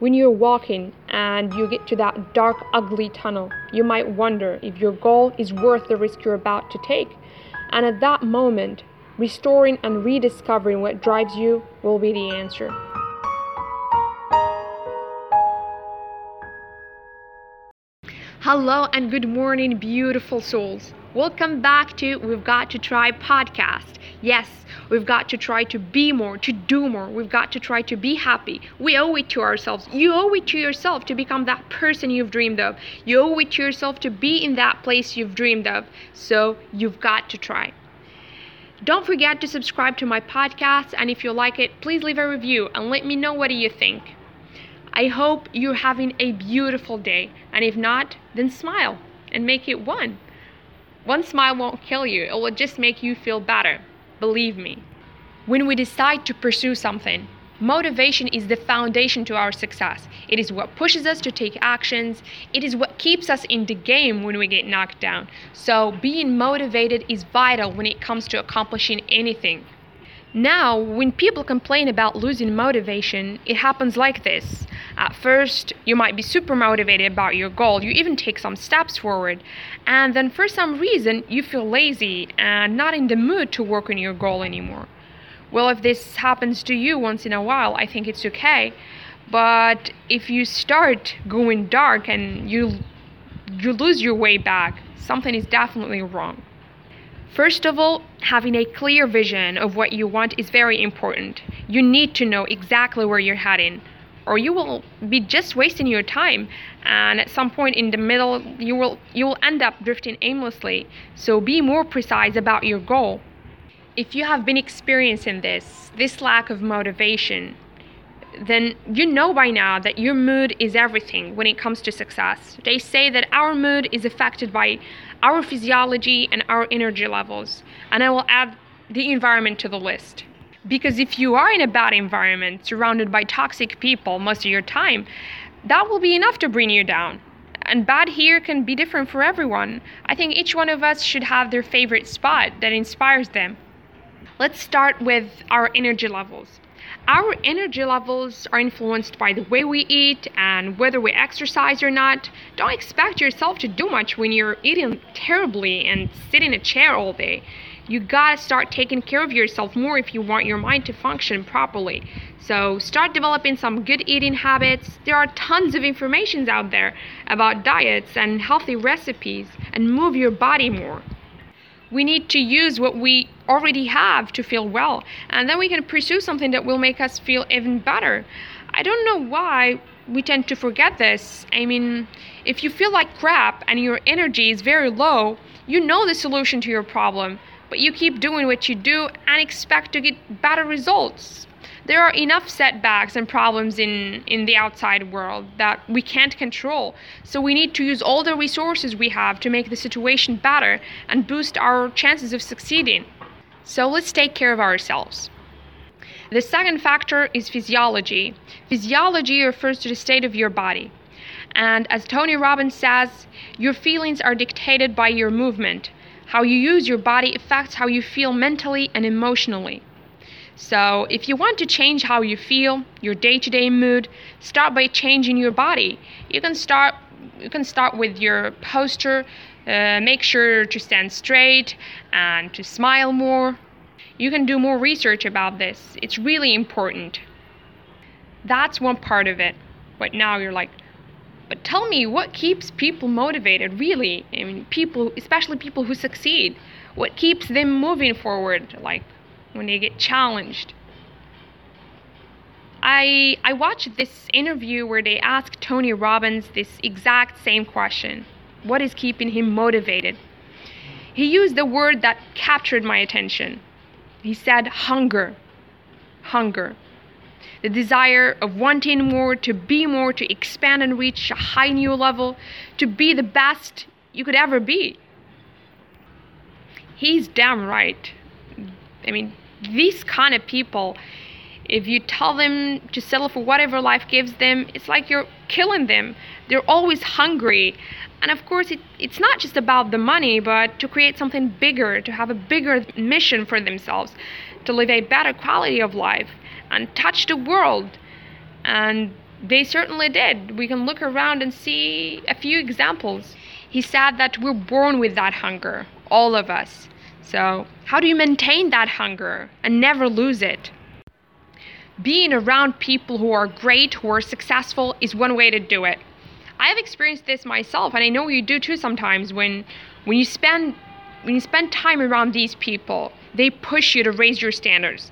When you're walking and you get to that dark, ugly tunnel, you might wonder if your goal is worth the risk you're about to take. And at that moment, restoring and rediscovering what drives you will be the answer. Hello and good morning, beautiful souls. Welcome back to We've Got to Try podcast. Yes, we've got to try to be more, to do more. We've got to try to be happy. We owe it to ourselves. You owe it to yourself to become that person you've dreamed of. You owe it to yourself to be in that place you've dreamed of. So you've got to try. Don't forget to subscribe to my podcast, and if you like it, please leave a review and let me know what you think. I hope you're having a beautiful day, and if not, then smile and make it one. One smile won't kill you, it will just make you feel better. Believe me. When we decide to pursue something, motivation is the foundation to our success. It is what pushes us to take actions. It is what keeps us in the game when we get knocked down. So, being motivated is vital when it comes to accomplishing anything. Now, when people complain about losing motivation, it happens like this. At first, you might be super motivated about your goal, you even take some steps forward, and then for some reason, you feel lazy and not in the mood to work on your goal anymore. Well, if this happens to you once in a while, I think it's okay. But if you start going dark and you you lose your way back, something is definitely wrong. First of all, having a clear vision of what you want is very important. You need to know exactly where you're heading, or you will be just wasting your time, and at some point in the middle, you will you will end up drifting aimlessly. So be more precise about your goal. If you have been experiencing this, this lack of motivation, then you know by now that your mood is everything when it comes to success. They say that our mood is affected by our physiology and our energy levels. And I will add the environment to the list. Because if you are in a bad environment, surrounded by toxic people most of your time, that will be enough to bring you down. And bad here can be different for everyone. I think each one of us should have their favorite spot that inspires them. Let's start with our energy levels. Our energy levels are influenced by the way we eat and whether we exercise or not. Don't expect yourself to do much when you're eating terribly and sit in a chair all day. You gotta start taking care of yourself more if you want your mind to function properly. So start developing some good eating habits. There are tons of information out there about diets and healthy recipes and move your body more we need to use what we already have to feel well and then we can pursue something that will make us feel even better i don't know why we tend to forget this i mean if you feel like crap and your energy is very low you know the solution to your problem but you keep doing what you do and expect to get better results there are enough setbacks and problems in, in the outside world that we can't control. So we need to use all the resources we have to make the situation better and boost our chances of succeeding. So let's take care of ourselves. The second factor is physiology. Physiology refers to the state of your body. And as Tony Robbins says, your feelings are dictated by your movement. How you use your body affects how you feel mentally and emotionally. So, if you want to change how you feel, your day-to-day mood, start by changing your body. You can start you can start with your posture. Uh, make sure to stand straight and to smile more. You can do more research about this. It's really important. That's one part of it. But now you're like, but tell me what keeps people motivated really? I mean, people, especially people who succeed. What keeps them moving forward? Like, when they get challenged. I I watched this interview where they asked Tony Robbins this exact same question. What is keeping him motivated? He used the word that captured my attention. He said hunger. Hunger. The desire of wanting more, to be more, to expand and reach a high new level, to be the best you could ever be. He's damn right. I mean, these kind of people, if you tell them to settle for whatever life gives them, it's like you're killing them. They're always hungry. And of course, it, it's not just about the money, but to create something bigger, to have a bigger mission for themselves, to live a better quality of life and touch the world. And They certainly did. We can look around and see a few examples. He said that we're born with that hunger, all of us. So, how do you maintain that hunger and never lose it? Being around people who are great, who are successful, is one way to do it. I have experienced this myself, and I know you do too sometimes when when you spend when you spend time around these people, they push you to raise your standards.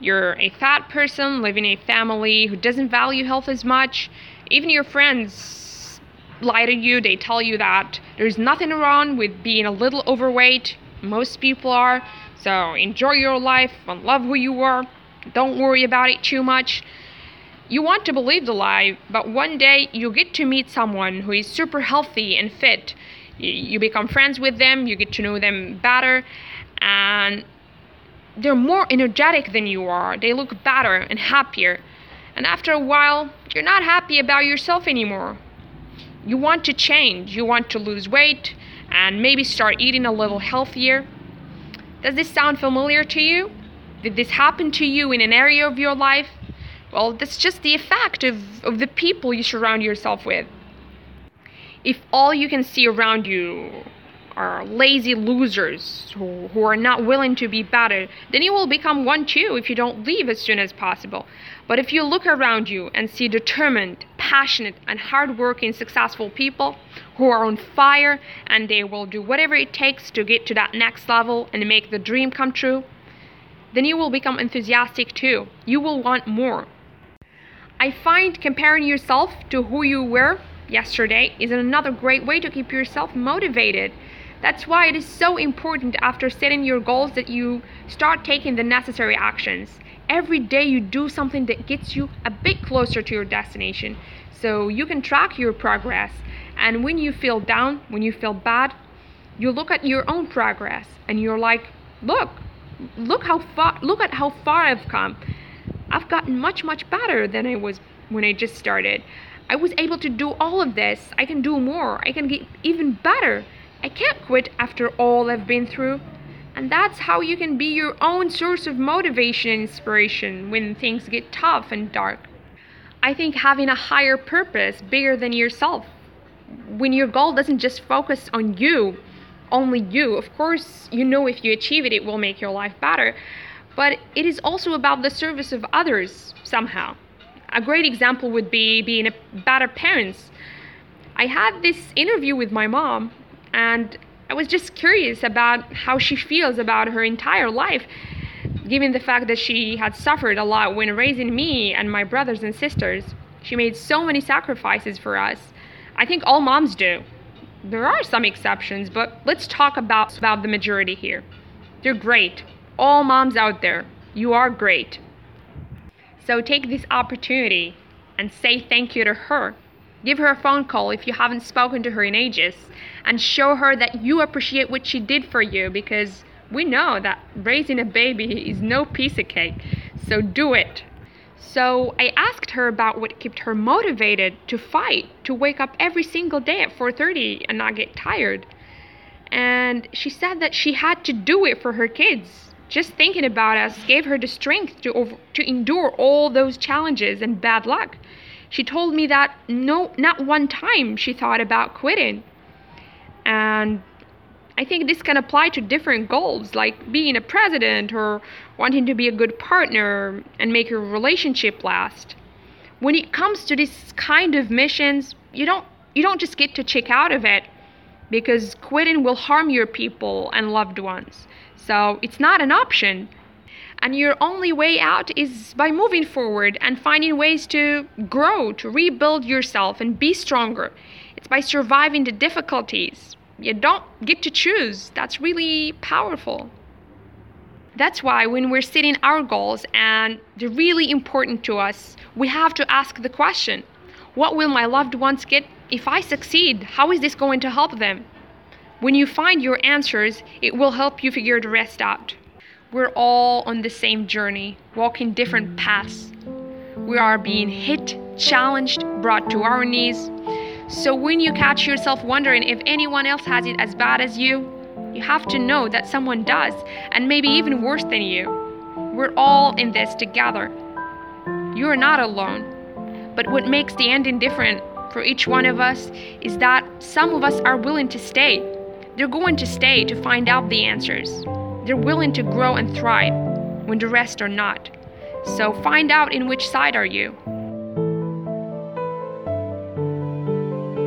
You're a fat person living in a family who doesn't value health as much. Even your friends lie to you. They tell you that there's nothing wrong with being a little overweight. Most people are. So enjoy your life and love who you are. Don't worry about it too much. You want to believe the lie, but one day you get to meet someone who is super healthy and fit you become friends with them, you get to know them better, and they're more energetic than you are. They look better and happier. And after a while, you're not happy about yourself anymore. You want to change, you want to lose weight, and maybe start eating a little healthier. Does this sound familiar to you? Did this happen to you in an area of your life? Well, that's just the effect of, of the people you surround yourself with if all you can see around you are lazy losers who, who are not willing to be better, then you will become one too if you don't leave as soon as possible. But if you look around you and see determined, passionate, and hardworking, successful people who are on fire and they will do whatever it takes to get to that next level and make the dream come true, then you will become enthusiastic too. You will want more. I find comparing yourself to who you were yesterday is another great way to keep yourself motivated. That's why it is so important after setting your goals that you start taking the necessary actions. Every day you do something that gets you a bit closer to your destination so you can track your progress. And when you feel down, when you feel bad, you look at your own progress and you're like, "Look, look how far look at how far I've come. I've gotten much much better than I was when I just started. I was able to do all of this. I can do more. I can get even better. I can't quit after all I've been through. And that's how you can be your own source of motivation and inspiration when things get tough and dark. I think having a higher purpose, bigger than yourself, when your goal doesn't just focus on you, only you, of course, you know if you achieve it, it will make your life better. But it is also about the service of others somehow a great example would be being a better parents. I had this interview with my mom, and I was just curious about how she feels about her entire life, given the fact that she had suffered a lot when raising me and my brothers and sisters. She made so many sacrifices for us. I think all moms do. There are some exceptions, but let's talk about, about the majority here. They're great. All moms out there, you are great. So take this opportunity and say thank you to her. Give her a phone call if you haven't spoken to her in ages and show her that you appreciate what she did for you because we know that raising a baby is no piece of cake. So do it. So I asked her about what kept her motivated to fight, to wake up every single day at 4:30 and not get tired. And she said that she had to do it for her kids just thinking about us gave her the strength to over, to endure all those challenges and bad luck. She told me that no not one time she thought about quitting. And I think this can apply to different goals like being a president or wanting to be a good partner and make your relationship last. When it comes to this kind of missions, you don't you don't just get to check out of it because quitting will harm your people and loved ones. So it's not an option. And your only way out is by moving forward and finding ways to grow, to rebuild yourself and be stronger. It's by surviving the difficulties. You don't get to choose. That's really powerful. That's why when we're setting our goals and they're really important to us, we have to ask the question what will my loved ones get if I succeed? How is this going to help them? When you find your answers, it will help you figure the rest out. We're all on the same journey, walking different paths. We are being hit, challenged, brought to our knees. So when you catch yourself wondering if anyone else has it as bad as you, you have to know that someone does, and maybe even worse than you. We're all in this together. You're not alone. But what makes the ending different for each one of us is that some of us are willing to stay. They're going to stay to find out the answers. They're willing to grow and thrive when the rest are not. So find out in which side are you.